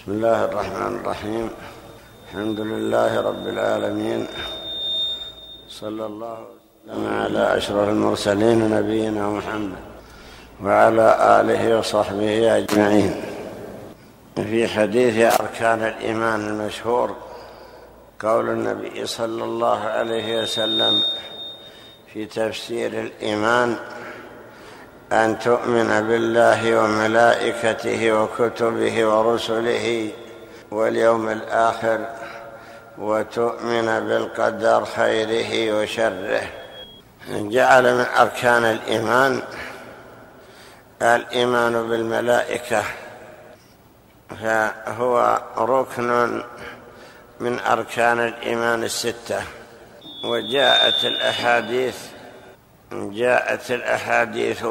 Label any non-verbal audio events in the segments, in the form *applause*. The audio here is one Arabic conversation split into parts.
بسم الله الرحمن الرحيم. الحمد لله رب العالمين. صلى الله وسلم على أشرف المرسلين نبينا محمد وعلى آله وصحبه أجمعين. في حديث أركان الإيمان المشهور قول النبي صلى الله عليه وسلم في تفسير الإيمان أن تؤمن بالله وملائكته وكتبه ورسله واليوم الآخر وتؤمن بالقدر خيره وشره. جعل من أركان الإيمان الإيمان بالملائكة فهو ركن من أركان الإيمان الستة. وجاءت الأحاديث جاءت الأحاديث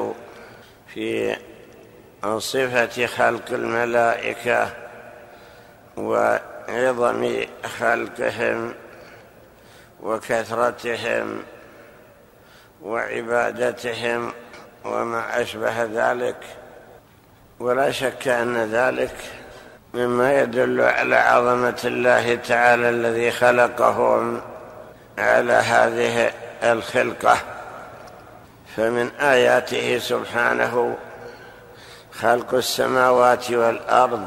في صفة خلق الملائكة وعظم خلقهم وكثرتهم وعبادتهم وما أشبه ذلك. ولا شك أن ذلك مما يدل على عظمة الله تعالى الذي خلقهم على هذه الخلقة. فمن آياته سبحانه خلق السماوات والأرض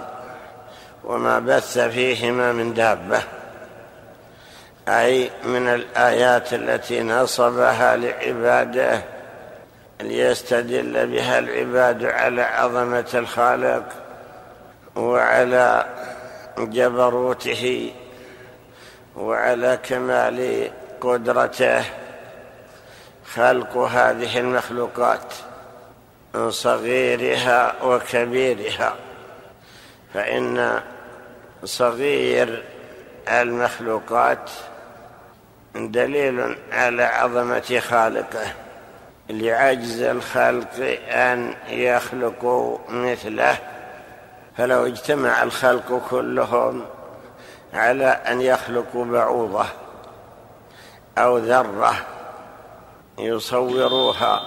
وما بث فيهما من دابة أي من الآيات التي نصبها لعباده ليستدل بها العباد على عظمة الخالق وعلى جبروته وعلى كمال قدرته. خلق هذه المخلوقات من صغيرها وكبيرها فإن صغير المخلوقات دليل على عظمة خالقه لعجز الخلق أن يخلقوا مثله. فلو اجتمع الخلق كلهم على أن يخلقوا بعوضة أو ذرة يصوروها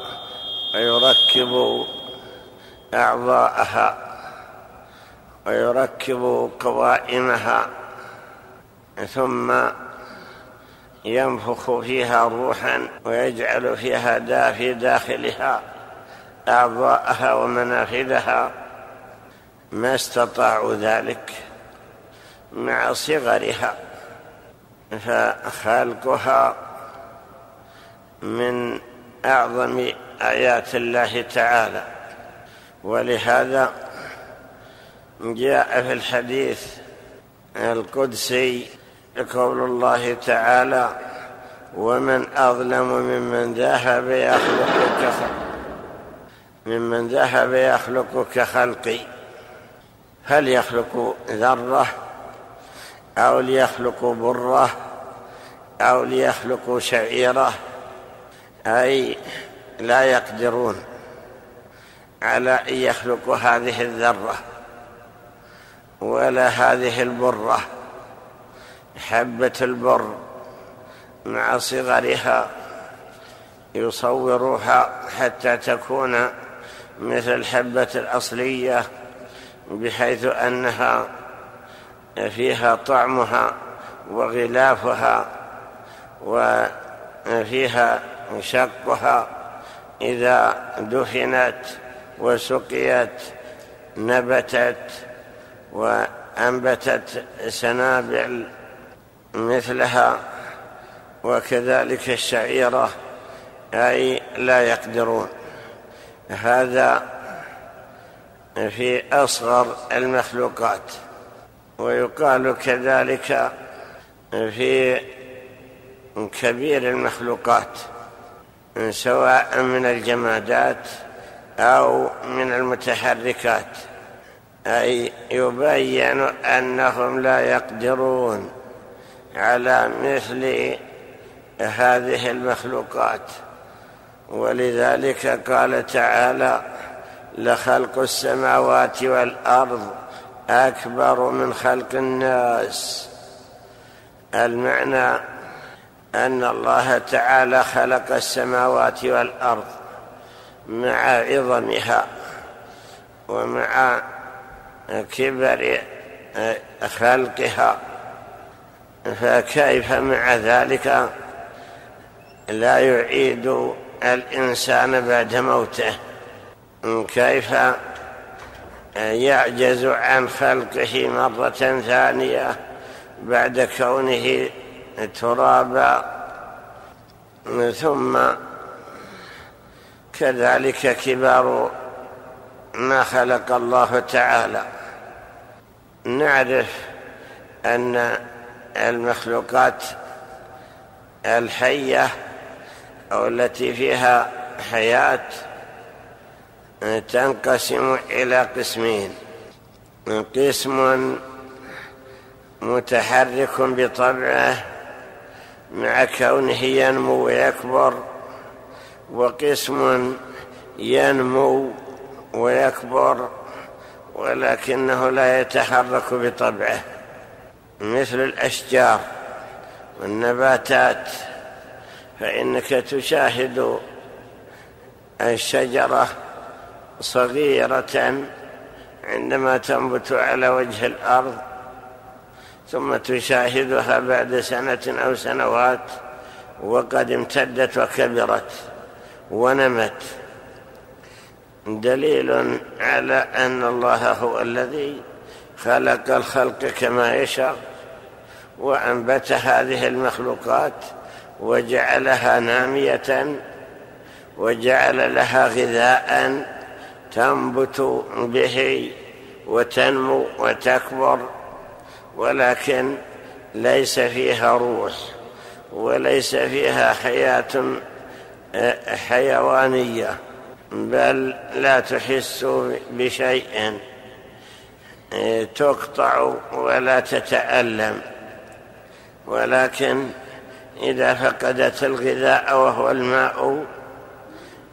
ويركبوا أعضاءها ويركبوا قوائمها ثم ينفخ فيها روحا ويجعل فيها دا في داخلها أعضاءها ومنافذها. ما استطاعوا ذلك مع صغرها فخلقها من أعظم آيات الله تعالى. ولهذا جاء في الحديث القدسي قول الله تعالى ومن أظلم ممن ذهب يخلق ممن ذهب يخلق كخلقي هل يخلق ذرة أو ليخلق برة أو ليخلق شعيرة؟ أي لا يقدرون على أن يخلقوا هذه الذرة ولا هذه البرة. حبة البر مع صغرها يصوروها حتى تكون مثل الحبة الأصلية بحيث أنها فيها طعمها وغلافها وفيها شقها إذا دفنت وسقيت نبتت وأنبتت سنابل مثلها وكذلك الشعيرة أي لا يقدرون. هذا في أصغر المخلوقات. ويقال كذلك في كبير المخلوقات. سواء من الجمادات أو من المتحركات أي يبين أنهم لا يقدرون على مثل هذه المخلوقات. ولذلك قال تعالى لخلق السماوات والأرض أكبر من خلق الناس. المعنى أن الله تعالى خلق السماوات والأرض مع عظمها ومع كبر خلقها. فكيف مع ذلك لا يعيد الإنسان بعد موته؟ كيف يعجز عن خلقه مرة ثانية بعد كونه ترابا ثم كذلك كبار ما خلق الله تعالى. نعرف أن المخلوقات الحية أو التي فيها حياة تنقسم إلى قسمين. قسم متحرك بطبعه مع كونه ينمو ويكبر وقسم ينمو ويكبر ولكنه لا يتحرك بطبعه. مثل الأشجار والنباتات فإنك تشاهد الشجرة صغيرة عندما تنبت على وجه الأرض ثم تشاهدها بعد سنة أو سنوات وقد امتدت وكبرت ونمت. دليل على أن الله هو الذي خلق الخلق كما يشاء وأنبت هذه المخلوقات وجعلها نامية وجعل لها غذاء تنبت به وتنمو وتكبر. ولكن ليس فيها روح وليس فيها حياة حيوانية بل لا تحس بشيء تقطع ولا تتألم. ولكن إذا فقدت الغذاء وهو الماء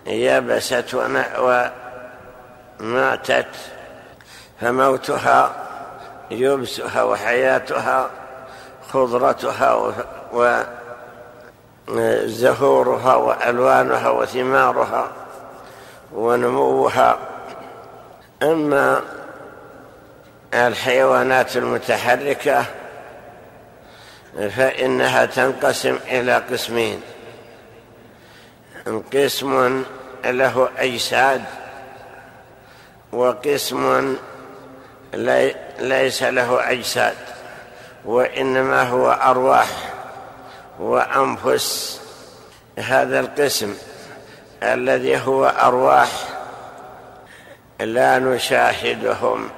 يبست وماتت فموتها يبسها وحياتها خضرتها وزهورها وألوانها وثمارها ونموها. أما الحيوانات المتحركة فإنها تنقسم إلى قسمين. قسم له أجساد وقسم ليس له أجساد وإنما هو أرواح وأنفس. هذا القسم الذي هو أرواح لا نشاهدهم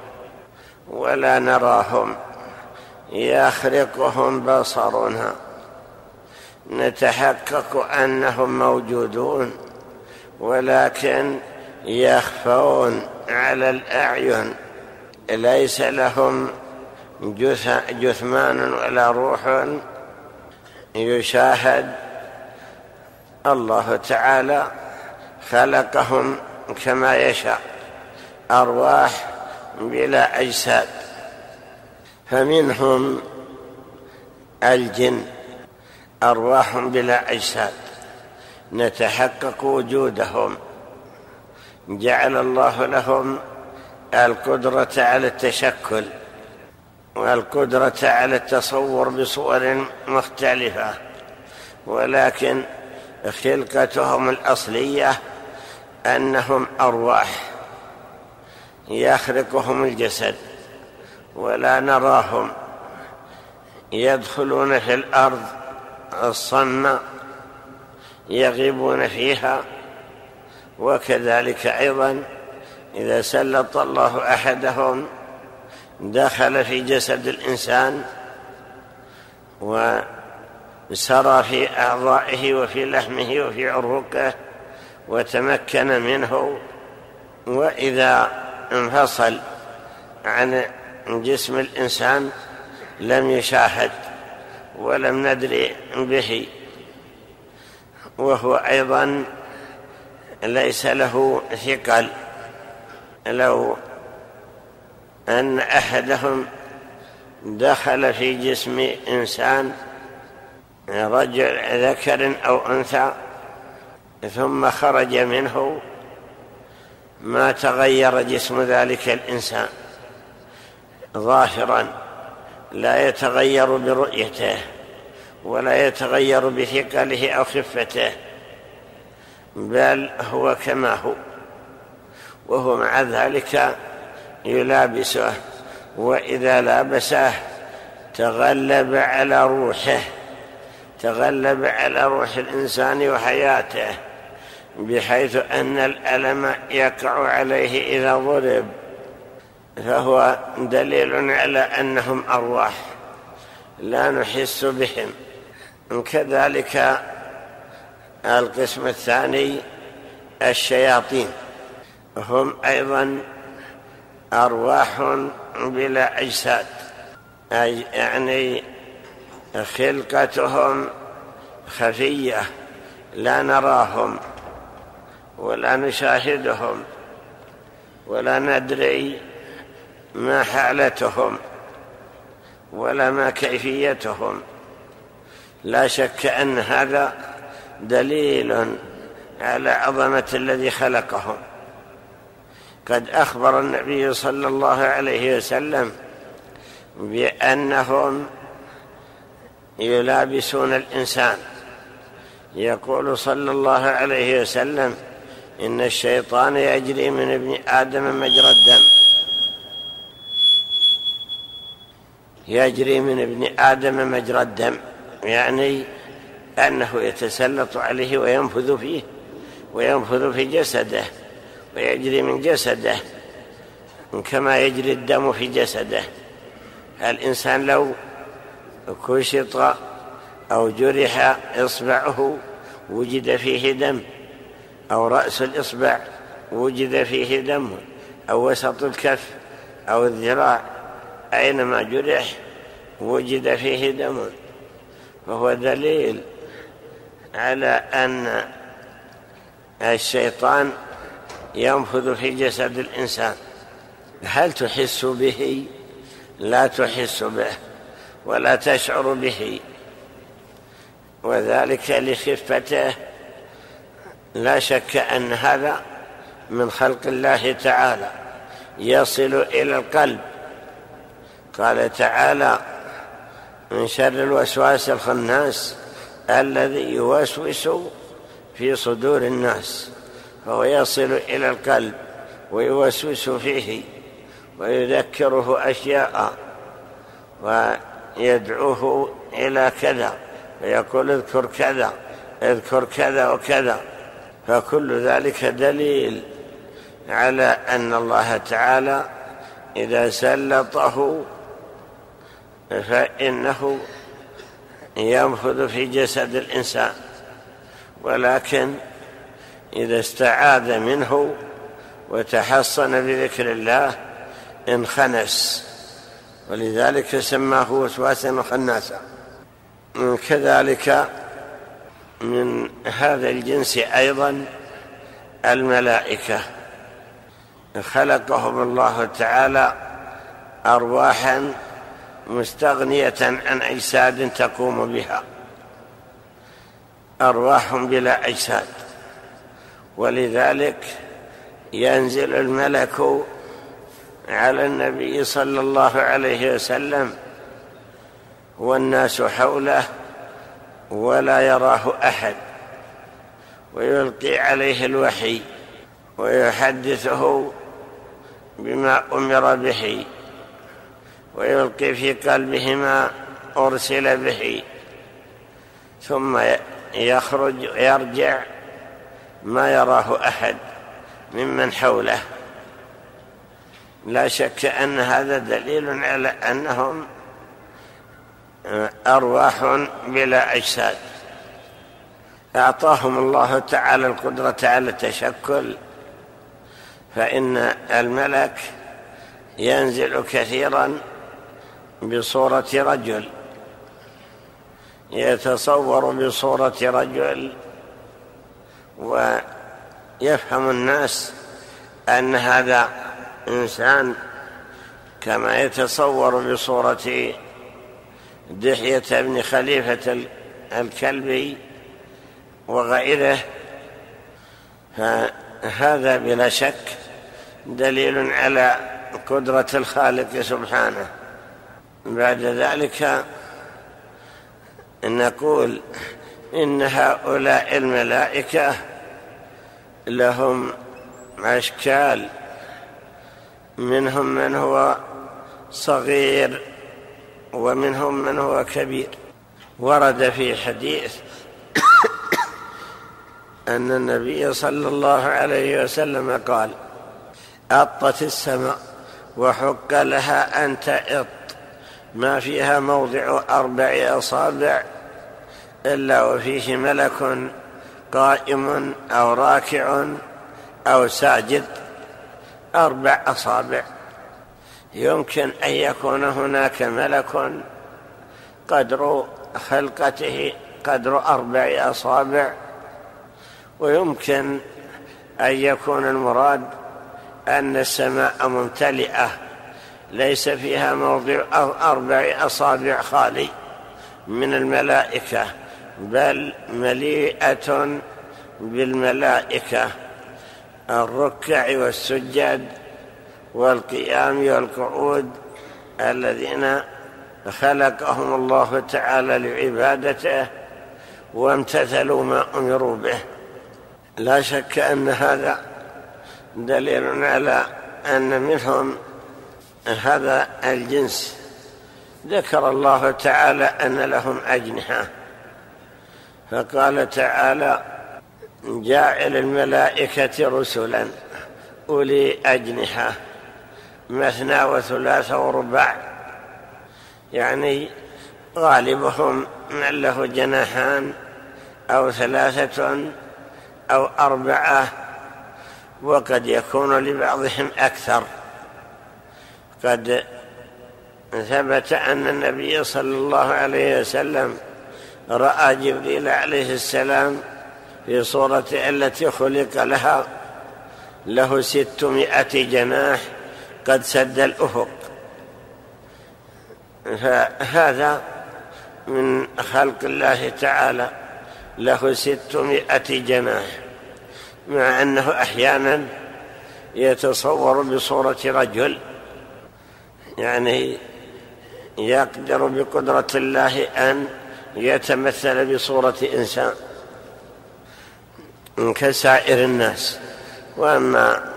ولا نراهم يخرقهم بصرنا. نتحقق أنهم موجودون ولكن يخفون على الأعين. ليس لهم جثمان ولا روح يشاهد. الله تعالى خلقهم كما يشاء أرواح بلا أجساد. فمنهم الجن أرواح بلا أجساد. نتحقق وجودهم. جعل الله لهم القدرة على التشكل والقدرة على التصور بصور مختلفة ولكن خلقتهم الأصلية أنهم أرواح يخرقهم الجسد ولا نراهم يدخلون في الأرض الصمة يغيبون فيها وكذلك أيضا إذا سلط الله أحدهم دخل في جسد الإنسان وسرى في أعضائه وفي لحمه وفي عروقه وتمكن منه وإذا انفصل عن جسم الإنسان لم يشاهد ولم ندري به. وهو أيضا ليس له ثقل. لو أن أحدهم دخل في جسم إنسان رجل ذكر أو أنثى ثم خرج منه ما تغير جسم ذلك الإنسان. ظاهرا لا يتغير برؤيته ولا يتغير بثقله أو خفته بل هو كما هو. وهو مع ذلك يلابسه وإذا لابسه تغلب على روحه تغلب على روح الإنسان وحياته بحيث أن الألم يقع عليه إذا ضرب فهو دليل على أنهم أرواح لا نحس بهم. كذلك القسم الثاني الشياطين. هم أيضا أرواح بلا أجساد. يعني خلقتهم خفية لا نراهم ولا نشاهدهم ولا ندري ما حالتهم ولا ما كيفيتهم. لا شك أن هذا دليل على عظمة الذي خلقهم. قد أخبر النبي صلى الله عليه وسلم بأنهم يلابسون الإنسان. يقول صلى الله عليه وسلم إن الشيطان يجري من ابن آدم مجرى الدم. يجري من ابن آدم مجرى الدم يعني أنه يتسلط عليه وينفذ فيه وينفذ في جسده. ويجري من جسده كما يجري الدم في جسده. الإنسان لو كشط أو جرح إصبعه وجد فيه دم أو رأس الإصبع وجد فيه دم أو وسط الكف أو الذراع أينما جرح وجد فيه دم. وهو دليل على أن الشيطان ينفذ في جسد الإنسان. هل تحس به؟ لا تحس به ولا تشعر به. وذلك لخفته. لا شك أن هذا من خلق الله تعالى يصل إلى القلب. قال تعالى من شر الوسواس الخناس الذي يوسوس في صدور الناس. فهو يصل إلى القلب ويوسوس فيه ويذكره أشياء ويدعوه إلى كذا ويقول اذكر كذا اذكر كذا وكذا. فكل ذلك دليل على أن الله تعالى إذا سلطه فإنه ينفذ في جسد الإنسان. ولكن إذا استعاذ منه وتحصن بذكر الله انخنس ولذلك سماه وسواسا خناسا كذلك من هذا الجنس أيضا الملائكة. خلقهم الله تعالى ارواحا مستغنية عن أجساد تقوم بها. ارواح بلا أجساد. ولذلك ينزل الملك على النبي صلى الله عليه وسلم والناس حوله ولا يراه أحد ويلقي عليه الوحي ويحدثه بما أمر به ويلقي في قلبه ما أرسل به ثم يخرج يرجع ما يراه أحد ممن حوله. لا شك أن هذا دليل على أنهم أرواح بلا أجساد. أعطاهم الله تعالى القدرة على التشكل فإن الملك ينزل كثيرا بصورة رجل يتصور بصورة رجل ويفهم الناس أن هذا إنسان كما يتصور بصورة دحية بن خليفة الكلبي وغيره فهذا بلا شك دليل على قدرة الخالق سبحانه. بعد ذلك نقول إن هؤلاء الملائكة لهم أشكال منهم من هو صغير ومنهم من هو كبير. ورد في حديث أن النبي صلى الله عليه وسلم قال أطت السماء وحق لها أن تئط. ما فيها موضع أربع أصابع إلا وفيه ملك قائم أو راكع أو ساجد أربع أصابع. يمكن أن يكون هناك ملك قدر خلقته قدر أربع أصابع ويمكن أن يكون المراد أن السماء ممتلئة ليس فيها موضع أربع أصابع خالي من الملائكة. بل مليئة بالملائكة الركع والسجد والقيام والقعود الذين خلقهم الله تعالى لعبادته وامتثلوا ما أمروا به. لا شك أن هذا دليل على أن منهم هذا الجنس. ذكر الله تعالى أن لهم أجنحة. فقال تعالى جاعل الملائكة رسلا أولي أجنحة مثنى وثلاث ورباع. يعني غالبهم من له جناحان أو ثلاثة أو أربعة وقد يكون لبعضهم أكثر. قد ثبت أن النبي صلى الله عليه وسلم رأى جبريل عليه السلام في صورته التي خلق لها له ستمائة جناح قد سد الأفق. فهذا من خلق الله تعالى له ستمائة جناح مع أنه أحيانا يتصور بصورة رجل يعني يقدر بقدرة الله أن يتمثل بصورة إنسان كسائر الناس. وأما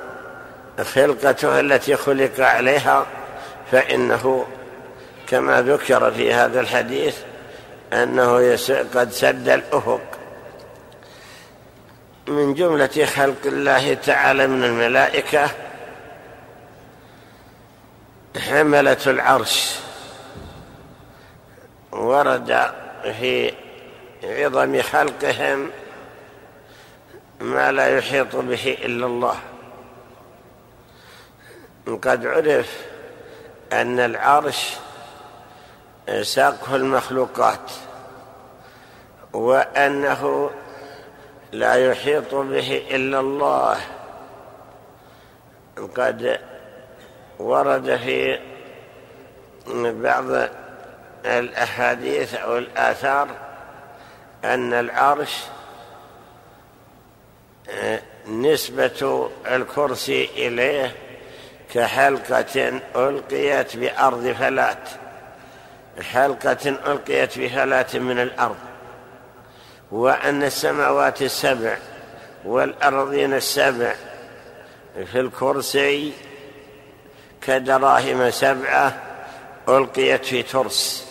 خلقته التي خلق عليها فإنه كما ذكر في هذا الحديث أنه قد سد الأفق. من جملة خلق الله تعالى من الملائكة حملة العرش. ورد في عظم خلقهم ما لا يحيط به إلا الله. قد عرف أن العرش سقف المخلوقات وأنه لا يحيط به إلا الله. قد ورد في بعض الأحاديث أو الآثار أن العرش نسبة الكرسي إليه كحلقة ألقيت بأرض فلات حلقة ألقيت بفلات من الأرض وأن السماوات السبع والأرضين السبع في الكرسي كدراهم سبعة ألقيت في ترس.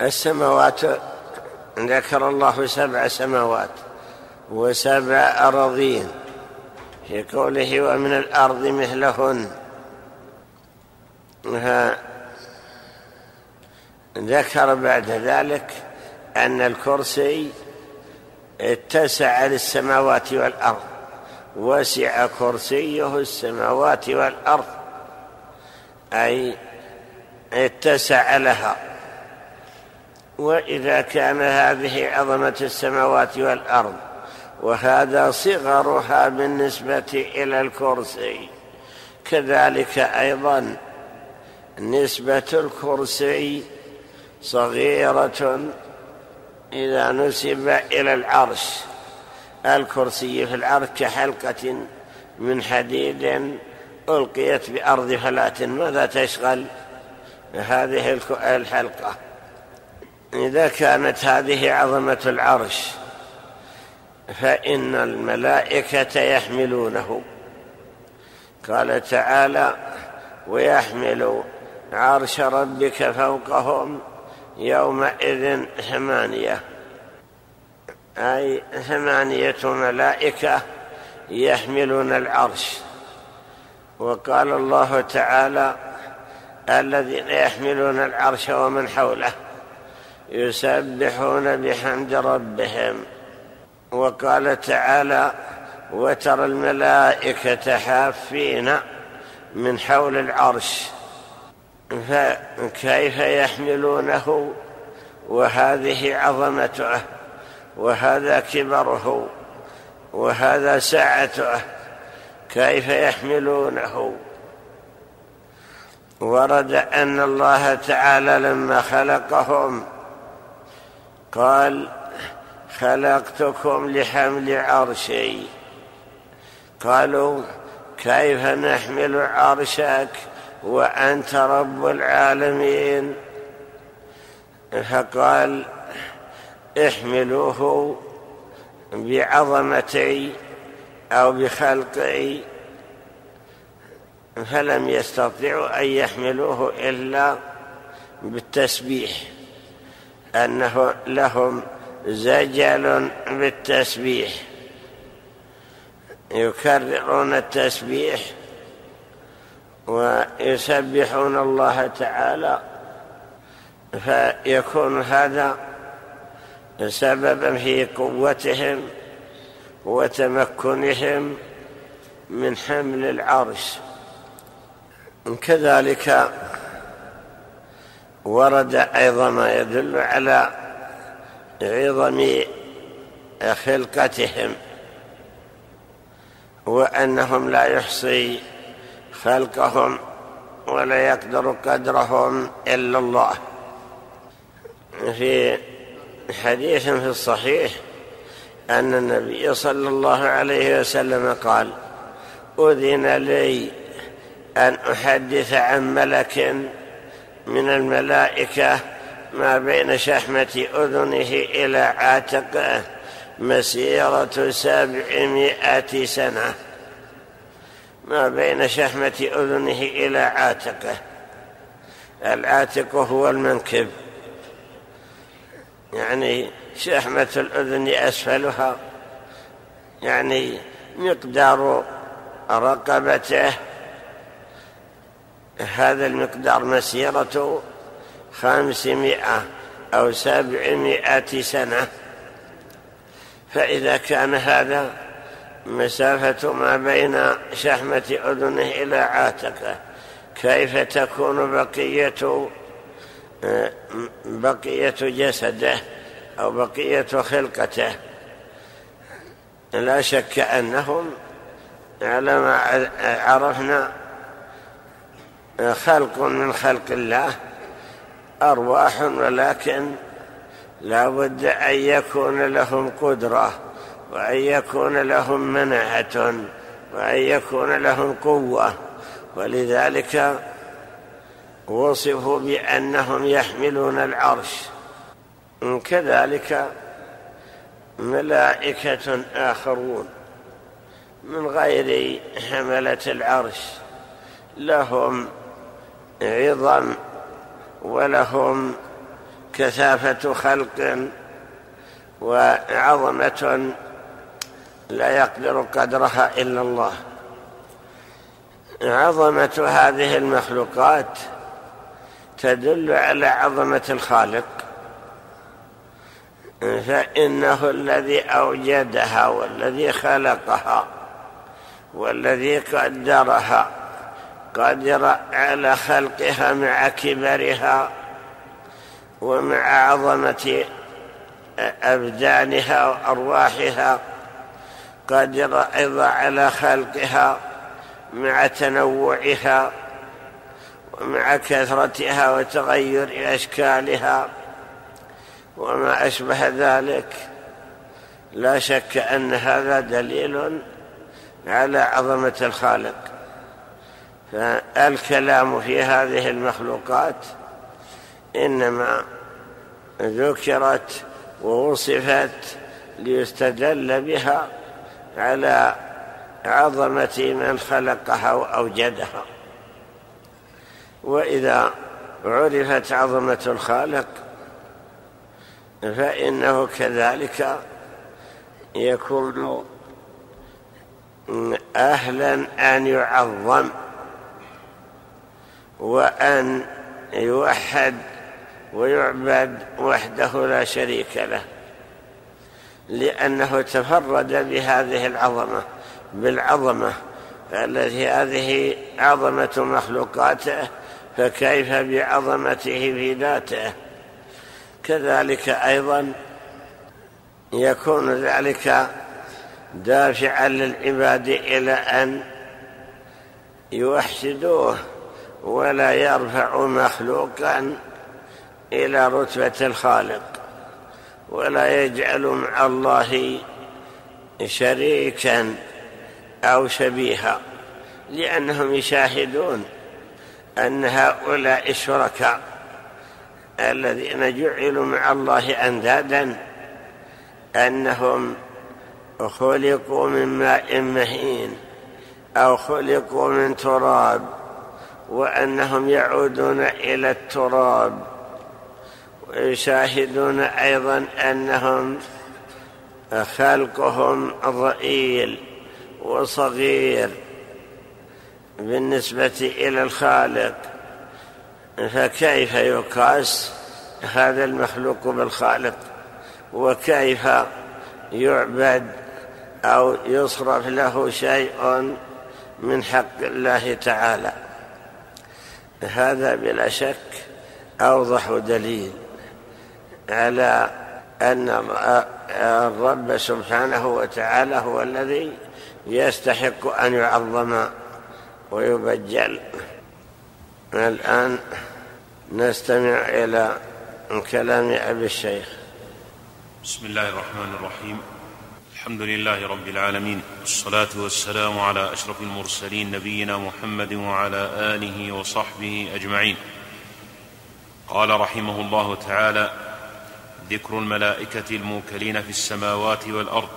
السماوات ذكر الله سبع سماوات وسبع أراضين في قوله ومن الأرض مثلهن. ذكر بعد ذلك أن الكرسي اتسع للسماوات والأرض وسع كرسيه السماوات والأرض أي اتسع لها. وإذا كان هذه عظمة السماوات والأرض وهذا صغرها بالنسبة إلى الكرسي. كذلك أيضا نسبة الكرسي صغيرة إذا نسب إلى العرش. الكرسي في العرش كحلقة من حديد ألقيت بأرض فلاة ماذا تشغل؟ هذه الحلقة. إذا كانت هذه عظمة العرش فإن الملائكة يحملونه. قال تعالى ويحمل عرش ربك فوقهم يومئذ ثمانية. أي ثمانية ملائكة يحملون العرش. وقال الله تعالى الذين يحملون العرش ومن حوله. يسبحون بحمد ربهم. وقال تعالى وترى الملائكة حافين من حول العرش فكيف يحملونه؟ وهذه عظمته وهذا كبره وهذا سعته كيف يحملونه؟ ورد أن الله تعالى لما خلقهم قال خلقتكم لحمل عرشي قالوا كيف نحمل عرشك وأنت رب العالمين؟ فقال احملوه بعظمتي أو بخلقي. فلم يستطيعوا أن يحملوه إلا بالتسبيح. أنه لهم زجل بالتسبيح. يكررون التسبيح ويسبحون الله تعالى فيكون هذا سببا في قوتهم وتمكنهم من حمل العرش. كذلك ورد أيضا ما يدل على عظم خلقتهم وأنهم لا يحصي خلقهم ولا يقدر قدرهم إلا الله. في حديث في الصحيح أن النبي صلى الله عليه وسلم قال أذن لي أن أحدث عن ملك من الملائكة ما بين شحمة أذنه إلى عاتقه مسيرة سبعمائة سنة. ما بين شحمة أذنه إلى عاتقه العاتق هو المنكب. يعني شحمة الأذن أسفلها. يعني مقدار رقبته هذا المقدار مسيرة خمسمائة أو سبعمائة سنة. فإذا كان هذا مسافة ما بين شحمة أذنه إلى عاتقه كيف تكون بقية بقية جسده أو بقية خلقته؟ لا شك أنهم على ما عرفنا خلق من خلق الله أرواح ولكن لا بد أن يكون لهم قدرة وأن يكون لهم منعة وأن يكون لهم قوة. ولذلك وصفوا بأنهم يحملون العرش. كذلك ملائكة آخرون من غير حملة العرش لهم عظم ولهم كثافة خلق وعظمة لا يقدر قدرها إلا الله. عظمة هذه المخلوقات تدل على عظمة الخالق فإنه الذي أوجدها والذي خلقها والذي قدرها قدر على خلقها مع كبرها ومع عظمة أبدانها وأرواحها. قدر أيضا على خلقها مع تنوعها ومع كثرتها وتغير أشكالها. وما أشبه ذلك لا شك أن هذا دليل على عظمة الخالق. فالكلام في هذه المخلوقات إنما ذكرت ووصفت ليستدل بها على عظمة من خلقها وأوجدها. وإذا عرفت عظمة الخالق فإنه كذلك يكون أهلا أن يعظم وأن يوحد ويعبد وحده لا شريك له لأنه تفرد بهذه العظمة بالعظمة التي هذه عظمة مخلوقاته فكيف بعظمته في ذاته؟ كذلك أيضا يكون ذلك دافعا للعباد إلى أن يوحدوه. ولا يرفع مخلوقا إلى رتبة الخالق ولا يجعل مع الله شريكا أو شبيها لأنهم يشاهدون أن هؤلاء الشركاء الذين جعلوا مع الله أندادا أنهم خلقوا من ماء مهين أو خلقوا من تراب وأنهم يعودون إلى التراب ويشاهدون أيضا أنهم خلقهم ضئيل وصغير بالنسبة إلى الخالق. فكيف يقاس هذا المخلوق بالخالق؟ وكيف يعبد أو يصرف له شيء من حق الله تعالى؟ هذا بلا شك أوضح دليل على أن الرب سبحانه وتعالى هو الذي يستحق أن يعظم ويبجل. الآن نستمع إلى كلام أبي الشيخ. بسم الله الرحمن الرحيم. الحمد لله رب العالمين والصلاة والسلام على أشرف المرسلين نبينا محمد وعلى آله وصحبه أجمعين. قال رحمه الله تعالى ذكر الملائكة الموكلين في السماوات والأرض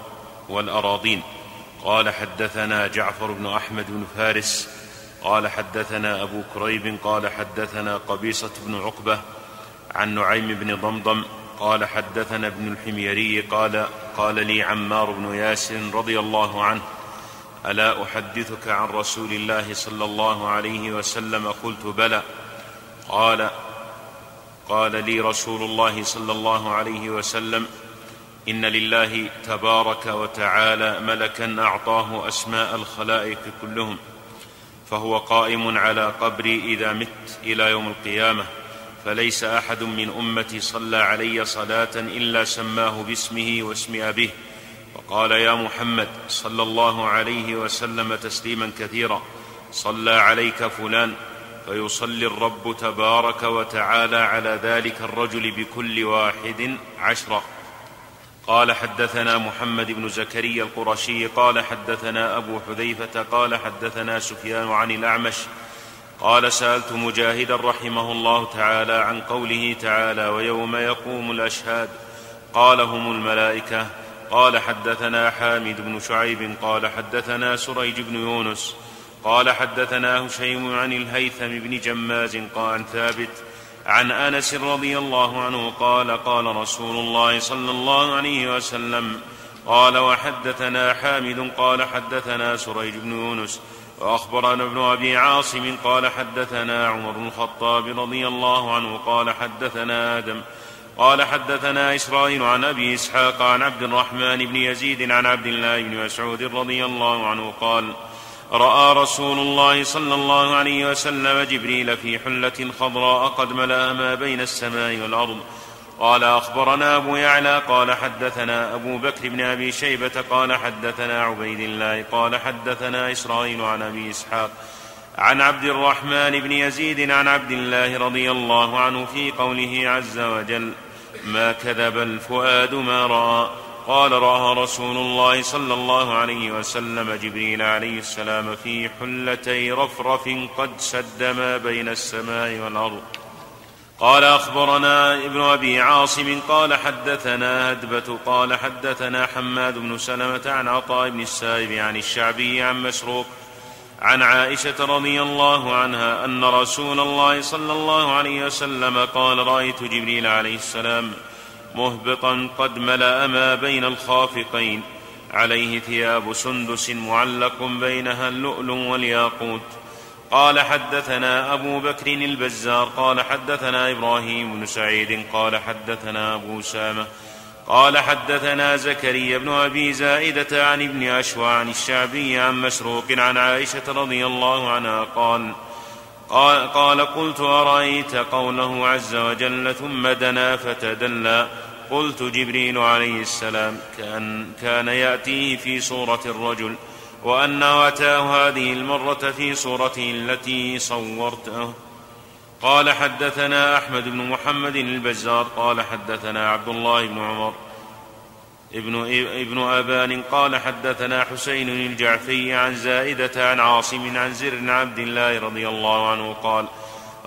والأراضين. قال حدثنا جعفر بن أحمد بن فارس. قال حدثنا أبو كريب. قال حدثنا قبيصة بن عقبة عن نعيم بن ضمضم. قال حدثنا ابن الحميري. قال قال لي عمار بن ياسر رضي الله عنه ألا أحدثك عن رسول الله صلى الله عليه وسلم؟ قلت بلى. قال قال لي رسول الله صلى الله عليه وسلم إن لله تبارك وتعالى ملكا أعطاه أسماء الخلائق كلهم فهو قائم على قبري إذا مت إلى يوم القيامة. فليس أحد من أمتي صلى علي صلاة إلا سماه باسمه واسم ابيه وقال يا محمد صلى الله عليه وسلم تسليما كثيرا صلى عليك فلان فيصلي الرب تبارك وتعالى على ذلك الرجل بكل واحد عشرا قال حدثنا محمد بن زكريا القرشي قال حدثنا أبو حذيفة قال حدثنا سفيان عن الأعمش قال سألت مجاهدا رحمه الله تعالى عن قوله تعالى ويوم يقوم الأشهاد. قال هم الملائكة. قال حدثنا حامد بن شعيب. قال حدثنا سريج بن يونس. قال حدثنا هشيم عن الهيثم بن جماز قال عن ثابت. عن أنس رضي الله عنه قال قال رسول الله صلى الله عليه وسلم. قال وحدثنا حامد قال حدثنا سريج بن يونس. وأخبرنا ابن أبي عاصم قال حدثنا عمر بن الخطاب رضي الله عنه قال حدثنا آدم قال حدثنا إسرائيل عن أبي إسحاق عن عبد الرحمن بن يزيد عن عبد الله بن مسعود رضي الله عنه قال رأى رسول الله صلى الله عليه وسلم جبريل في حلة خضراء قد ملأ ما بين السماء والأرض قال أخبرنا أبو يعلى قال حدثنا أبو بكر بن أبي شيبة قال حدثنا عبيد الله قال حدثنا إسرائيل عن أبي إسحاق عن عبد الرحمن بن يزيد عن عبد الله رضي الله عنه في قوله عز وجل ما كذب الفؤاد ما رأى. قال رأى رسول الله صلى الله عليه وسلم جبريل عليه السلام في حلتي رفرف قد سد ما بين السماء والأرض. قال أخبرنا ابن أبي عاصم قال حدثنا هدبه قال حدثنا حماد بن سلمة عن عطاء بن السائب عن الشعبي عن مسروق عن عائشة رضي الله عنها أن رسول الله صلى الله عليه وسلم قال رأيت جبريل عليه السلام مهبطا قد ملأ ما بين الخافقين عليه ثياب سندس معلق بينها اللؤلؤ والياقوت قال حدثنا أبو بكر البزار قال حدثنا إبراهيم بن سعيد قال حدثنا أبو سامة قال حدثنا زكريا بن أبي زائدة عن ابن اشوى عن الشعبي عن مسروق عن عائشة رضي الله عنها قال قال, قال قلت أرأيت قوله عز وجل ثم دنا فتدلى؟ قلت جبريل عليه السلام كأن, كان يأتيه في صورة الرجل وانه أتاه هذه المرة في صورته التي صورته. قال حدثنا أحمد بن محمد البزار قال حدثنا عبد الله بن عمر ابن, ابن أبان قال حدثنا حسين الجعفي عن زائدة عن عاصم عن زر عبد الله رضي الله عنه قال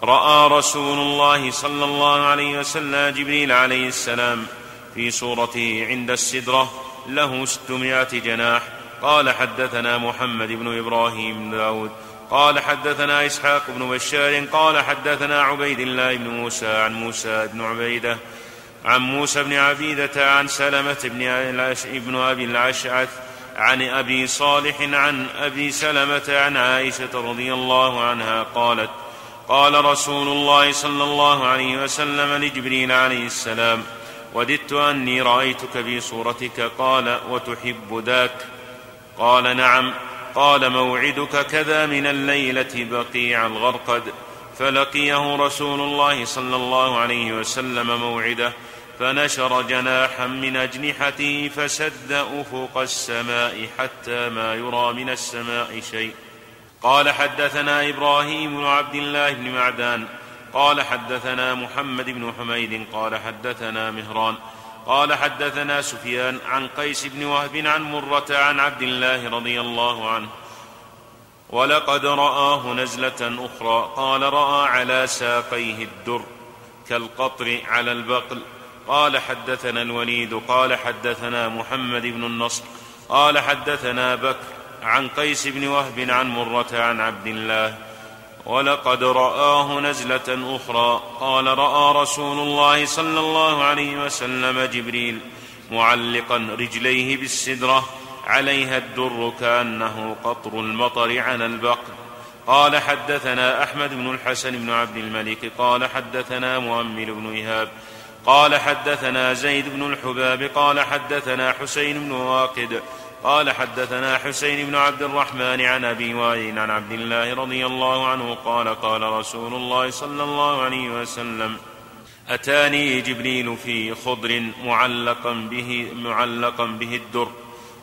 رأى رسول الله صلى الله عليه وسلم جبريل عليه السلام في صورته عند السدرة له ستمائة جناح قال حدثنا محمد بن إبراهيم بن داود قال حدثنا إسحاق بن بشار قال حدثنا عبيد الله بن موسى عن موسى بن عبيدة عن موسى بن عبيدة عن سلمة بن, ابن أبي الأشعث عن أبي صالح عن أبي سلمة عن عائشة رضي الله عنها قالت قال رسول الله صلى الله عليه وسلم لجبريل عليه السلام وددت أني رأيتك في صورتك قال وتحب ذاك. قال نعم. قال موعدك كذا من الليلة بقيع الغرقد. فلقيه رسول الله صلى الله عليه وسلم موعده فنشر جناحا من أجنحته فسد افق السماء حتى ما يرى من السماء شيء. قال حدثنا إبراهيم بن عبد الله بن معدان. قال حدثنا محمد بن حميد. قال حدثنا مهران. قال حدثنا سفيان عن قيس بن وهب عن مرة عن عبد الله رضي الله عنه. ولقد رآه نزلة أخرى. قال رأى على ساقيه الدر كالقطر على البقل. قال حدثنا الوليد قال حدثنا محمد بن النصر قال حدثنا بكر عن قيس بن وهب عن مرة عن عبد الله. ولقد رآه نزلة أخرى. قال رأى رسول الله صلى الله عليه وسلم جبريل معلقا رجليه بالسدرة عليها الدر كأنه قطر المطر على البقر. قال حدثنا أحمد بن الحسن بن عبد الملك. قال حدثنا مؤمل بن إيهاب. قال حدثنا زيد بن الحباب. قال حدثنا حسين بن واقد. قال حدثنا حسين بن عبد الرحمن عن أبي وائل عن عبد الله رضي الله عنه قال قال رسول الله صلى الله عليه وسلم أتاني جبريل في خضر معلقا به معلقا به الدر.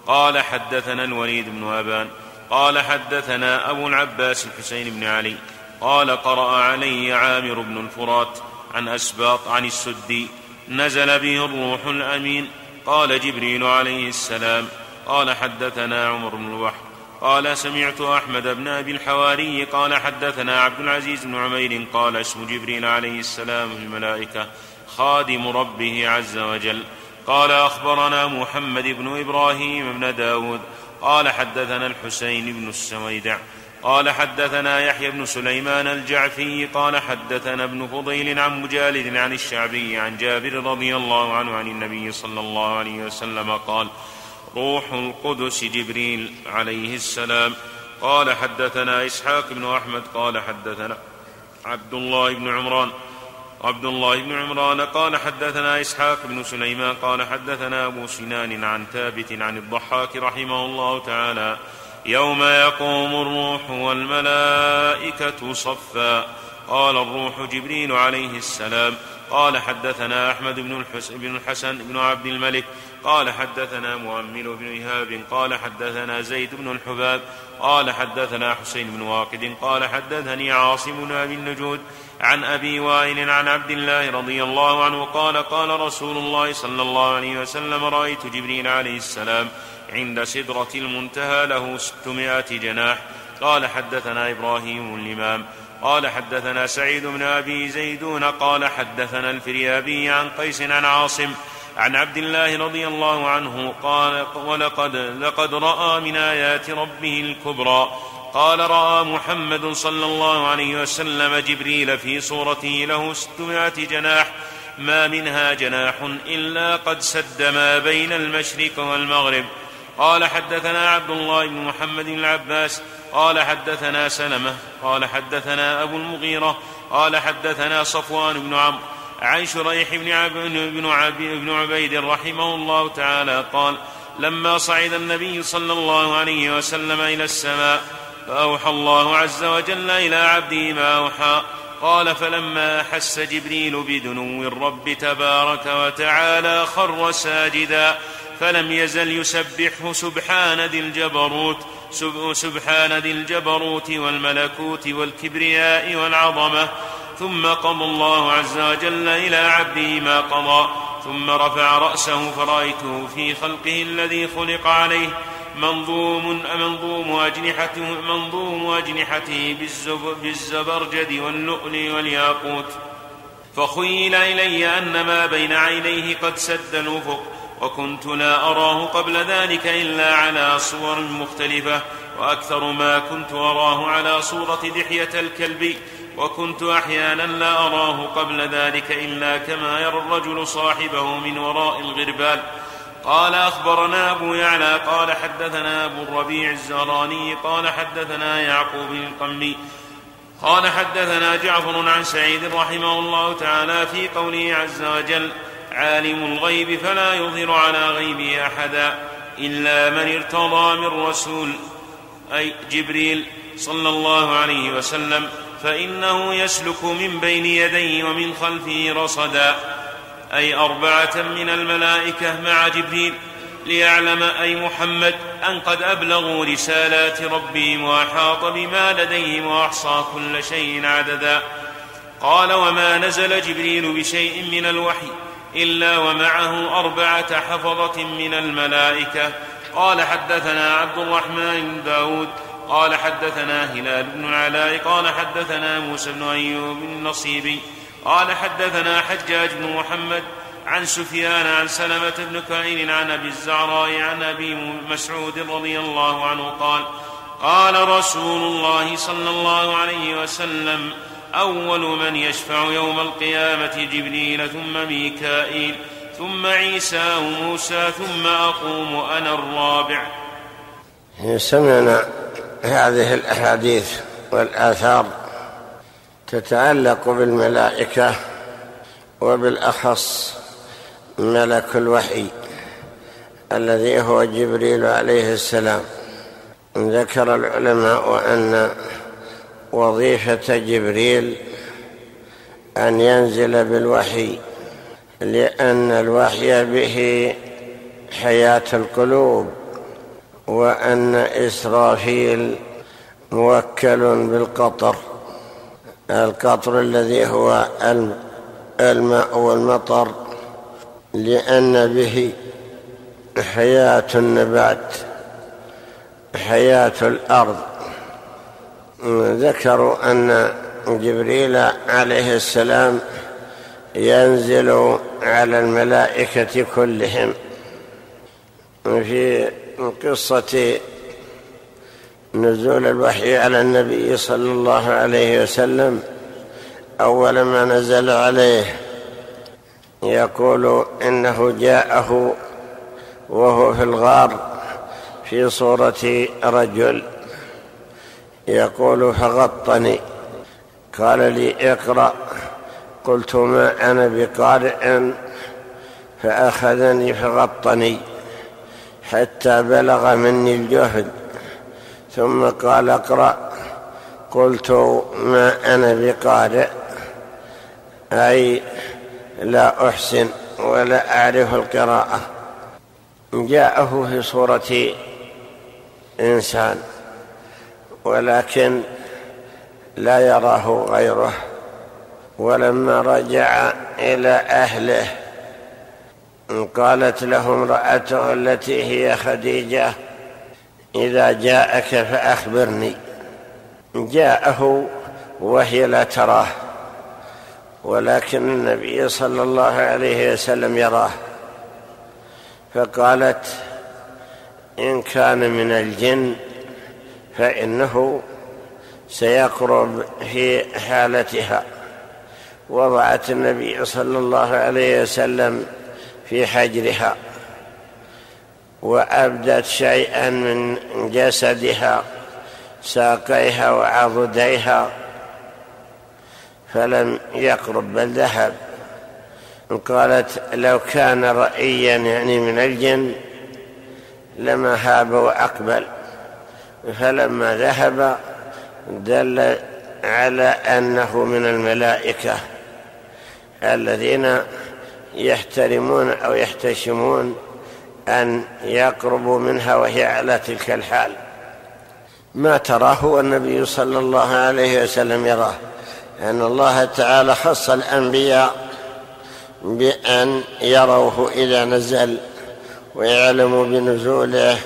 قال حدثنا الوليد بن أبان. قال حدثنا أبو العباس الحسين بن علي. قال قرأ علي عامر بن الفرات عن أسباط عن السدي. نزل به الروح الأمين. قال جبريل عليه السلام قال حدثنا عمر بن الوحد قال سمعت أحمد بن أبي الحواري قال حدثنا عبد العزيز بن عمير قال اسم جبريل عليه السلام في الملائكة خادم ربه عز وجل. قال أخبرنا محمد بن إبراهيم بن داود. قال حدثنا الحسين بن السويدع. قال حدثنا يحيى بن سليمان الجعفي. قال حدثنا ابن فضيل عن مجالد عن الشعبي عن جابر رضي الله عنه عن النبي صلى الله عليه وسلم قال روح القدس جبريل عليه السلام. قال حدثنا إسحاق بن أحمد قال حدثنا عبد الله بن عمران. عبد الله بن عمران قال حدثنا إسحاق بن سليمان قال حدثنا أبو سنان عن ثابت عن الضحاك رحمه الله تعالى. يوم يقوم الروح والملائكة صفا. قال الروح جبريل عليه السلام. قال حدثنا أحمد بن الحسن بن عبد الملك. قال حدثنا مؤمل بن إيهاب قال حدثنا زيد بن الحباب قال حدثنا حسين بن واقد قال حدثني عاصم بن أبي النجود عن أبي وائل عن عبد الله رضي الله عنه قال قال رسول الله صلى الله عليه وسلم رأيت جبريل عليه السلام عند سدرة المنتهى له ستمائة جناح. قال حدثنا إبراهيم الإمام قال حدثنا سعيد بن أبي زيدون قال حدثنا الفريابي عن قيس عن عاصم عن عبد الله رضي الله عنه قال ولقد لقد رأى من آيات ربه الكبرى. قال رأى محمد صلى الله عليه وسلم جبريل في صورته له ستمائة جناح. ما منها جناح إلا قد سد ما بين المشرق والمغرب. قال حدثنا عبد الله بن محمد العباس. قال حدثنا سلمة. قال حدثنا أبو المغيرة. قال حدثنا صفوان بن عمرو. عن شريح بن, بن, عب بن عبيد رحمه الله تعالى قال لما صعد النبي صلى الله عليه وسلم إلى السماء فأوحى الله عز وجل إلى عبده ما أوحى. قال فلما أحس جبريل بدنو الرب تبارك وتعالى خر ساجدا فلم يزل يسبحه سبحان ذي الجبروت سبحان ذي الجبروت والملكوت والكبرياء والعظمة. ثم قضى الله عز وجل إلى عبده ما قضى ثم رفع رأسه فرأيته في خلقه الذي خلق عليه منظوم منظوم أجنحته منظوم أجنحته بالزبرجد واللؤل والياقوت. فخيل إلي أن ما بين عينيه قد سد الأفق وكنت لا أراه قبل ذلك إلا على صور مختلفة وأكثر ما كنت أراه على صورة دحية الكلب وكنت أحيانا لا أراه قبل ذلك إلا كما يرى الرجل صاحبه من وراء الغربال. قال أخبرنا أبو يعلى قال حدثنا أبو الربيع الزهراني قال حدثنا يعقوب القمي قال حدثنا جعفر عن سعيد رحمه الله تعالى في قوله عز وجل عالم الغيب فلا يظهر على غيبه أحدا إلا من ارتضى من رسول أي جبريل صلى الله عليه وسلم. فإنه يسلك من بين يديه ومن خلفه رصدا أي أربعة من الملائكة مع جبريل ليعلم أي محمد أن قد أبلغوا رسالات ربهم وأحاط بما لديهم وأحصى كل شيء عددا. قال وما نزل جبريل بشيء من الوحي إلا ومعه أربعة حفظة من الملائكة. قال حدثنا عبد الرحمن بن داود قال حدثنا هلال بن العلاء قال حدثنا موسى بن أيوب النصيبي قال حدثنا حجاج بن محمد عن سفيان عن سلمة بن كعين عن أبي الزعراء عن أبي مسعود رضي الله عنه قال قال رسول الله صلى الله عليه وسلم أول من يشفع يوم القيامة جبريل ثم ميكائيل ثم عيسى وموسى ثم أقوم أنا الرابع. سمعنا هذه الأحاديث والآثار تتعلق بالملائكة وبالأخص ملك الوحي الذي هو جبريل عليه السلام. ذكر العلماء أن وظيفة جبريل أن ينزل بالوحي لأن الوحي به حياة القلوب. وأن إسرافيل موكل بالقطر القطر الذي هو الماء والمطر لأن به حياة النبات حياة الأرض. ذكروا أن جبريل عليه السلام ينزل على الملائكة كلهم في قصة نزول الوحي على النبي صلى الله عليه وسلم أول ما نزل عليه يقول إنه جاءه وهو في الغار في صورة رجل يقول فغطني قال لي اقرأ قلت ما أنا بقارئ فأخذني فغطني. حتى بلغ مني الجهد ثم قال اقرأ. قلت ما أنا بقارئ أي لا أحسن ولا أعرف القراءة. جاءه في صورة إنسان ولكن لا يراه غيره. ولما رجع إلى أهله قالت له امرأته التي هي خديجة إذا جاءك فأخبرني. جاءه وهي لا تراه ولكن النبي صلى الله عليه وسلم يراه. فقالت إن كان من الجن فإنه سيقرب في حالتها. وضعت النبي صلى الله عليه وسلم في حجرها وأبدت شيئا من جسدها ساقيها وعضديها فلم يقرب بل ذهب. قالت لو كان رأيا يعني من الجن لما هاب وأقبل. فلما ذهب دل على أنه من الملائكة الذين يحترمون أو يحتشمون أن يقربوا منها وهي على تلك الحال. ما تراه والنبي صلى الله عليه وسلم يراه. أن الله تعالى خص الأنبياء بأن يروه إذا نزل ويعلموا بنزوله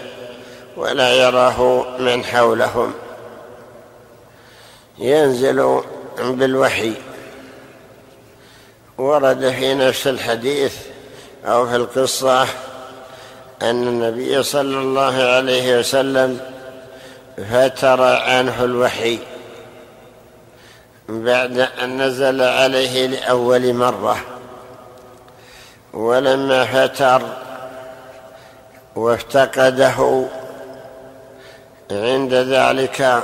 ولا يراه من حولهم. ينزل بالوحي. ورد في نفس الحديث أو في القصة أن النبي صلى الله عليه وسلم فتر عنه الوحي بعد أن نزل عليه لأول مرة ولما فتر وافتقده عند ذلك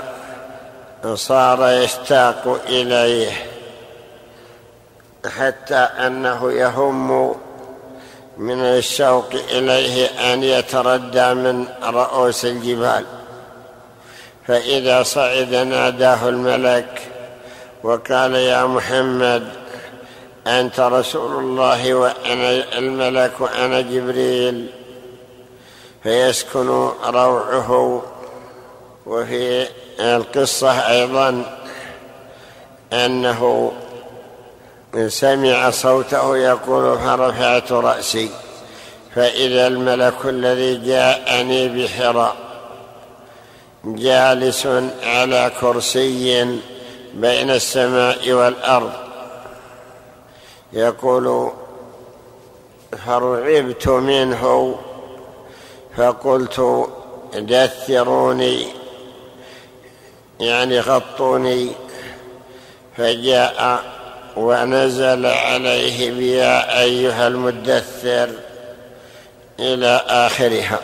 صار يشتاق إليه. حتى أنه يهم من الشوق إليه أن يتردى من رؤوس الجبال. فإذا صعد ناداه الملك وقال يا محمد أنت رسول الله وأنا الملك وأنا جبريل. فيسكن روعه وفي القصة أيضا أنه سمع صوته يقول فرفعت رأسي فإذا الملك الذي جاءني بحراء جالس على كرسي بين السماء والأرض يقول فرعبت منه فقلت دثروني يعني غطوني فجاء ونزل عليه بيا أيها المدثر إلى آخرها.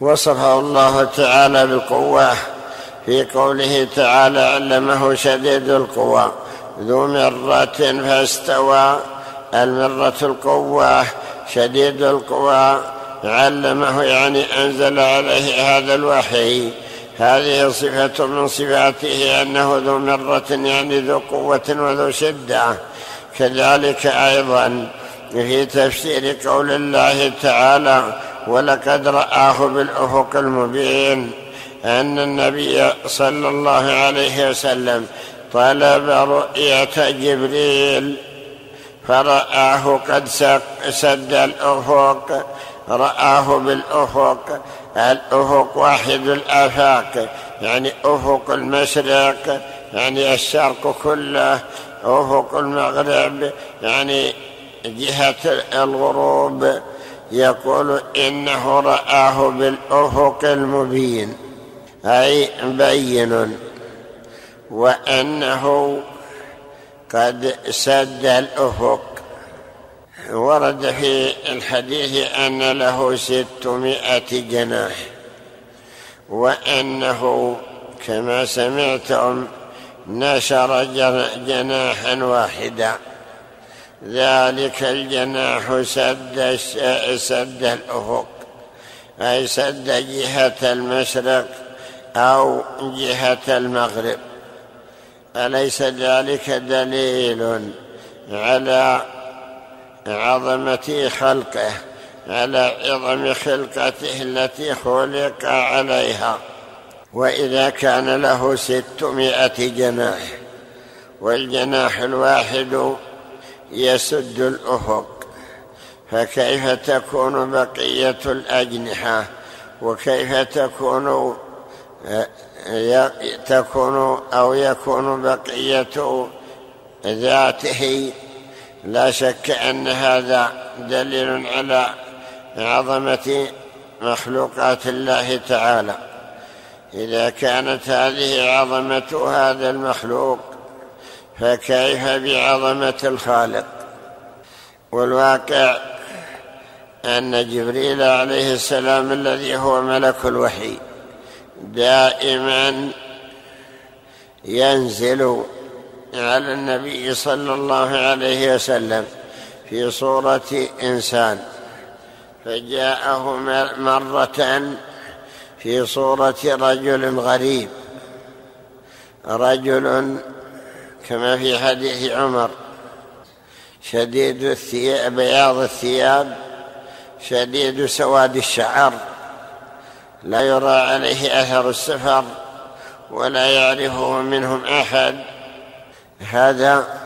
وصفه الله تعالى بالقوة في قوله تعالى علمه شديد القوى ذو مرة فاستوى المرة القوة شديد القوى علمه يعني أنزل عليه هذا الوحي. هذه صفة من صفاته أنه ذو مرة يعني ذو قوة وذو شدة. كذلك أيضا في تفسير قول الله تعالى ولقد رآه بالأفق المبين أن النبي صلى الله عليه وسلم طلب رؤية جبريل. فرآه قد سد الأفق رآه بالأفق الأفق واحد الآفاق؟ يعني أفق المشرق يعني الشرق كله أفق المغرب يعني جهة الغروب. يقول إنه رآه بالأفق المبين أي بين وأنه قد سد الأفق ورد في الحديث أن له ستمائة جناح وأنه كما سمعتم نشر جناحا واحدا ذلك الجناح سد سد الأفق أي سد جهة المشرق أو جهة المغرب. أليس ذلك دليل على عظمة خلقه على عظم خلقته التي خلق عليها. وإذا كان له ستمائة جناح والجناح الواحد يسد الأفق فكيف تكون بقية الأجنحة؟ وكيف تكون تكون أو يكون بقية ذاته لا شك أن هذا دليل على عظمة مخلوقات الله تعالى. إذا كانت هذه عظمة هذا المخلوق فكيف بعظمة الخالق؟ والواقع أن جبريل عليه السلام الذي هو ملك الوحي دائما ينزل على النبي صلى الله عليه وسلم في صورة إنسان فجاءه مرة في صورة رجل غريب رجل كما في حديث عمر شديد الثياب بياض الثياب شديد سواد الشعر لا يرى عليه أثر السفر ولا يعرفه منهم أحد. هذا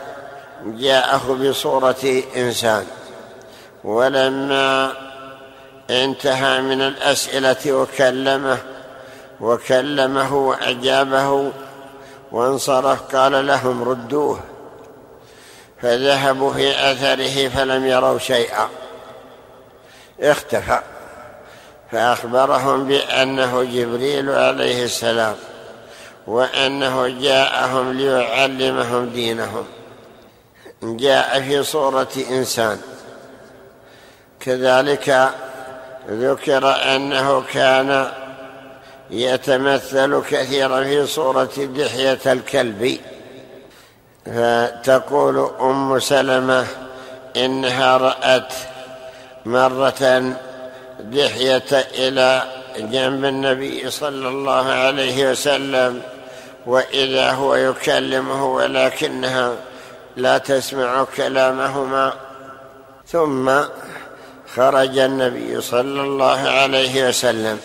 جاءه بصورة إنسان. ولما انتهى من الأسئلة وكلمه وكلمه وأجابه وانصرف قال لهم ردوه. فذهبوا في أثره فلم يروا شيئا. اختفى. فأخبرهم بأنه جبريل عليه السلام وأنه جاءهم ليعلمهم دينهم. جاء في صورة إنسان. كذلك ذكر أنه كان يتمثل كثيرا في صورة دحية الكلب. فتقول أم سلمة إنها رأت مرة دحية إلى جنب النبي صلى الله عليه وسلم. وإذا هو يكلمه ولكنها لا تسمع كلامهما. ثم خرج النبي صلى الله عليه وسلم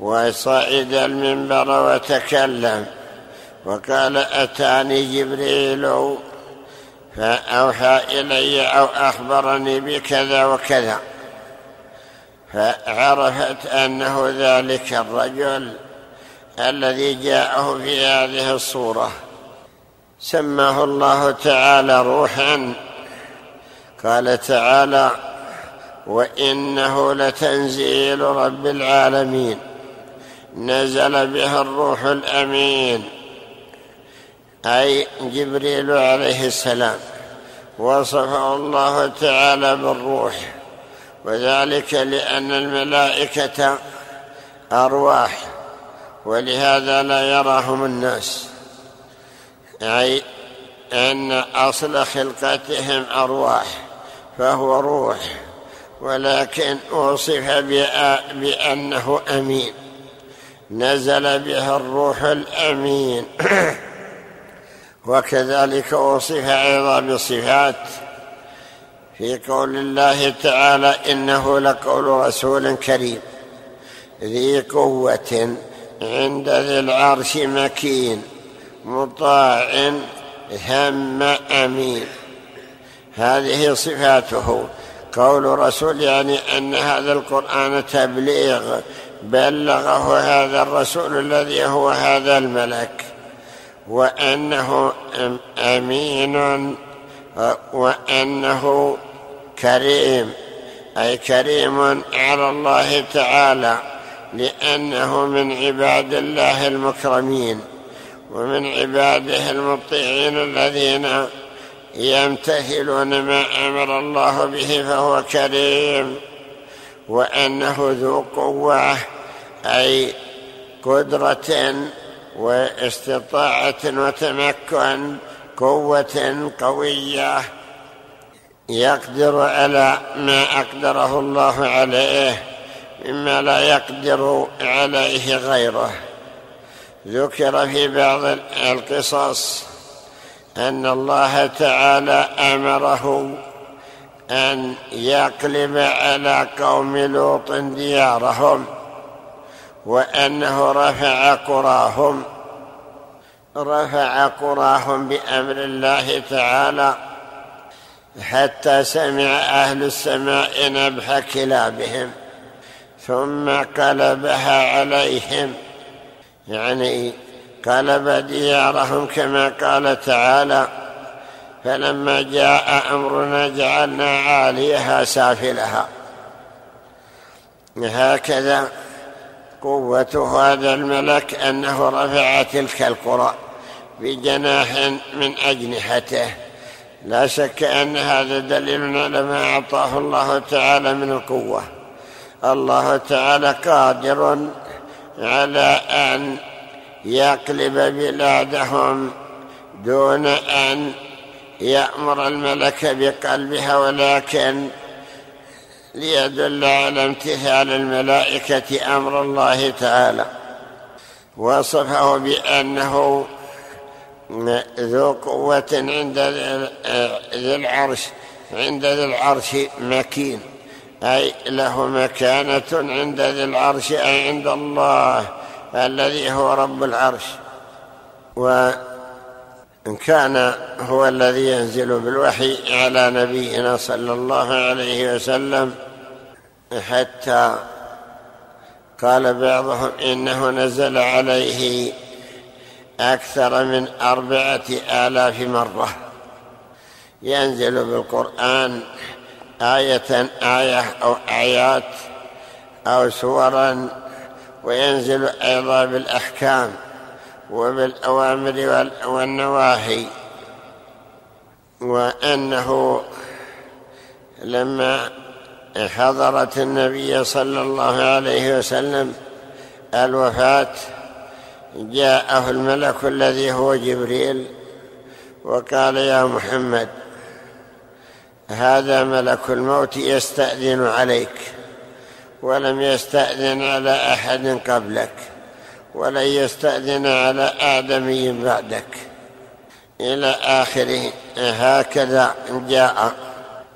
وصعد المنبر وتكلم. وقال أتاني جبريل فأوحى إلي أو أخبرني بكذا وكذا. فعرفت أنه ذلك الرجل. الذي جاءه في هذه الصورة. سماه الله تعالى روحا. قال تعالى وإنه لتنزيل رب العالمين. نزل بها الروح الأمين. أي جبريل عليه السلام. وصفه الله تعالى بالروح. وذلك لأن الملائكة أرواح. ولهذا لا يراهم الناس. أي إن أصل خلقتهم أرواح فهو روح ولكن وصف بأنه أمين. نزل بها الروح الأمين. *clears throat* وكذلك وصف أيضا بصفات. في قول الله تعالى إنه لقول رسول كريم. ذي قوة عند ذي العرش مكين مطاع ثم أمين. هذه صفاته. قول رسول يعني أن هذا القرآن تبليغ. بلغه هذا الرسول الذي هو هذا الملك. وأنه أمين وأنه كريم. أي كريم على الله تعالى. لأنه من عباد الله المكرمين ومن عباده المطيعين الذين يمتثلون ما أمر الله به فهو كريم وأنه ذو قوة أي قدرة واستطاعة وتمكن قوة قوية يقدر على ما أقدره الله عليه. مما لا يقدر عليه غيره. ذكر في بعض القصص أن الله تعالى أمره أن يقلب على قوم لوط ديارهم وأنه رفع قراهم رفع قراهم بأمر الله تعالى حتى سمع أهل السماء نبح كلابهم. ثم قلبها عليهم. يعني قلب ديارهم كما قال تعالى فلما جاء أمرنا جعلنا عاليها سافلها. هكذا قوة هذا الملك أنه رفع تلك القرى بجناح من أجنحته. لا شك أن هذا دليل على ما أعطاه الله تعالى من القوة. الله تعالى قادر على أن يقلب بلادهم دون أن يأمر الملك بقلبها ولكن ليدل على امتثال الملائكة أمر الله تعالى. وصفه بأنه ذو قوة عند ذي العرش عند ذي العرش مكين. أي له مكانة عند ذي العرش أي عند الله الذي هو رب العرش. وإن كان هو الذي ينزل بالوحي على نبينا صلى الله عليه وسلم حتى قال بعضهم إنه نزل عليه أكثر من أربعة آلاف مرة. ينزل بالقرآن آية آية أو آيات أو سورا وينزل أيضا بالأحكام وبالأوامر والنواهي. وأنه لما حضرت النبي صلى الله عليه وسلم الوفاة جاءه الملك الذي هو جبريل وقال يا محمد هذا ملك الموت يستأذن عليك ولم يستأذن على أحد قبلك ولن يستأذن على آدمي بعدك. إلى آخره هكذا جاء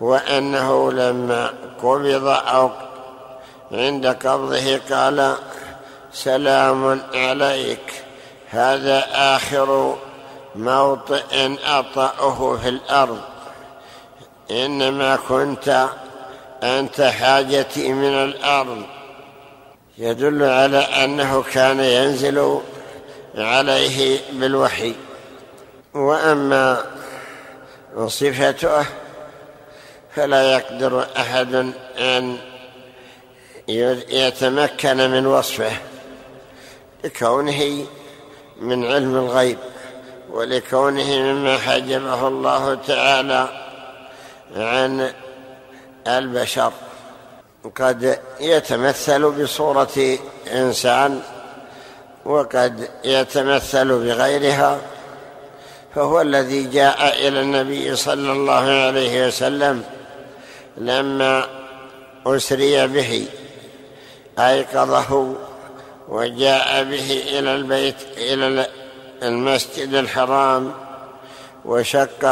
وأنه لما قبض أو عند قبضه قال سلام عليك هذا آخر موطئ أطأه في الأرض. إنما كنت أنت حاجتي من الأرض. يدل على أنه كان ينزل عليه بالوحي. وأما صفته فلا يقدر أحد أن يتمكن من وصفه لكونه من علم الغيب ولكونه مما حجبه الله تعالى. عن البشر. قد يتمثل بصورة إنسان وقد يتمثل بغيرها فهو الذي جاء إلى النبي صلى الله عليه وسلم لما أسري به أيقظه وجاء به إلى البيت إلى المسجد الحرام وشق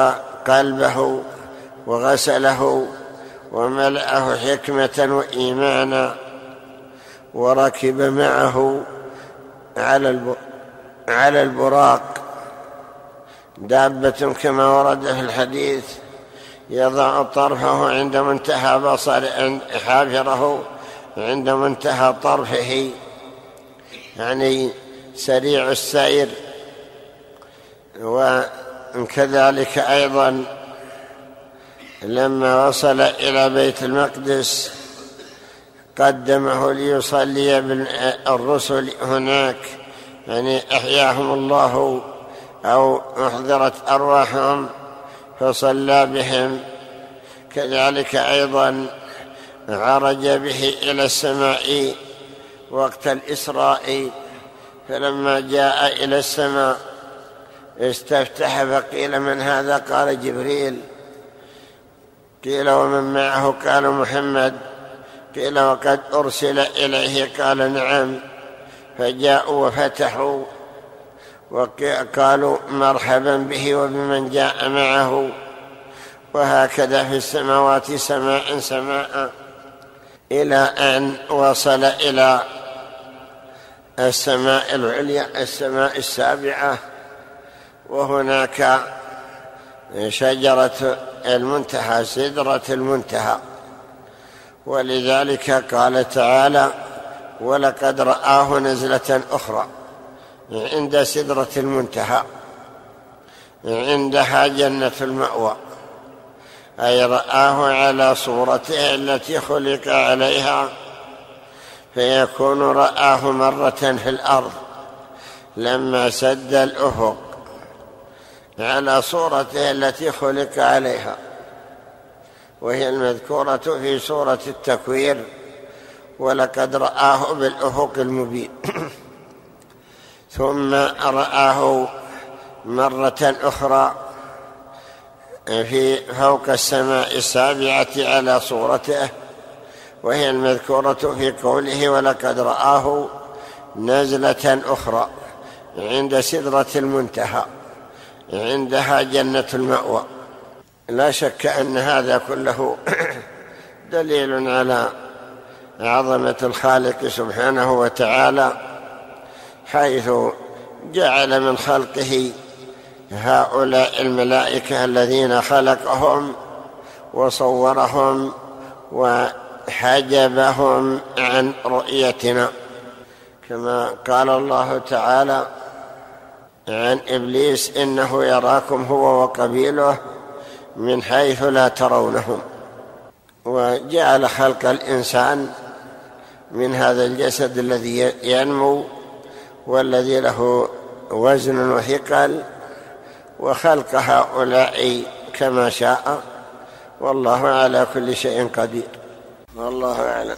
قلبه وغسله وملأه حكمة وإيمانا وركب معه على على البراق. دابة كما ورد في الحديث يضع طرفه عند منتهى بصر حافره عند منتهى طرفه. يعني سريع السير. وكذلك أيضا لما وصل إلى بيت المقدس قدمه ليصلي بالرسل هناك يعني أحياهم الله أو أحضرت أرواحهم فصلى بهم. كذلك أيضا عرج به إلى السماء وقت الإسراء فلما جاء إلى السماء استفتح فقيل من هذا؟ قال جبريل. قيل ومن معه قال محمد قيل وقد أرسل إليه قال نعم فجاءوا وفتحوا وقالوا مرحبا به وبمن جاء معه وهكذا في السماوات سماء سماء إلى أن وصل إلى السماء العليا السماء السابعة وهناك شجرة المنتهى سدرة المنتهى. ولذلك قال تعالى ولقد رآه نزلة أخرى عند سدرة المنتهى عندها جنة المأوى. أي رآه على صورته التي خلق عليها فيكون رآه مرة في الأرض لما سد الأفق. على صورته التي خلق عليها وهي المذكورة في سورة التكوير ولقد رآه بالأفق المبين *clears throat* ثم رآه مرة أخرى في فوق السماء السابعة على صورته وهي المذكورة في قوله ولقد رآه نزلة أخرى عند سدرة المنتهى عندها جنة المأوى. لا شك أن هذا كله *clears throat* دليل على عظمة الخالق سبحانه وتعالى حيث جعل من خلقه هؤلاء الملائكة الذين خلقهم وصورهم وحجبهم عن رؤيتنا. كما قال الله تعالى عن إبليس إنه يراكم هو وقبيله من حيث لا ترونهم. وجعل خلق الإنسان من هذا الجسد الذي ينمو والذي له وزن وثقل وخلق هؤلاء كما شاء. والله على كل شيء قدير. والله أعلم.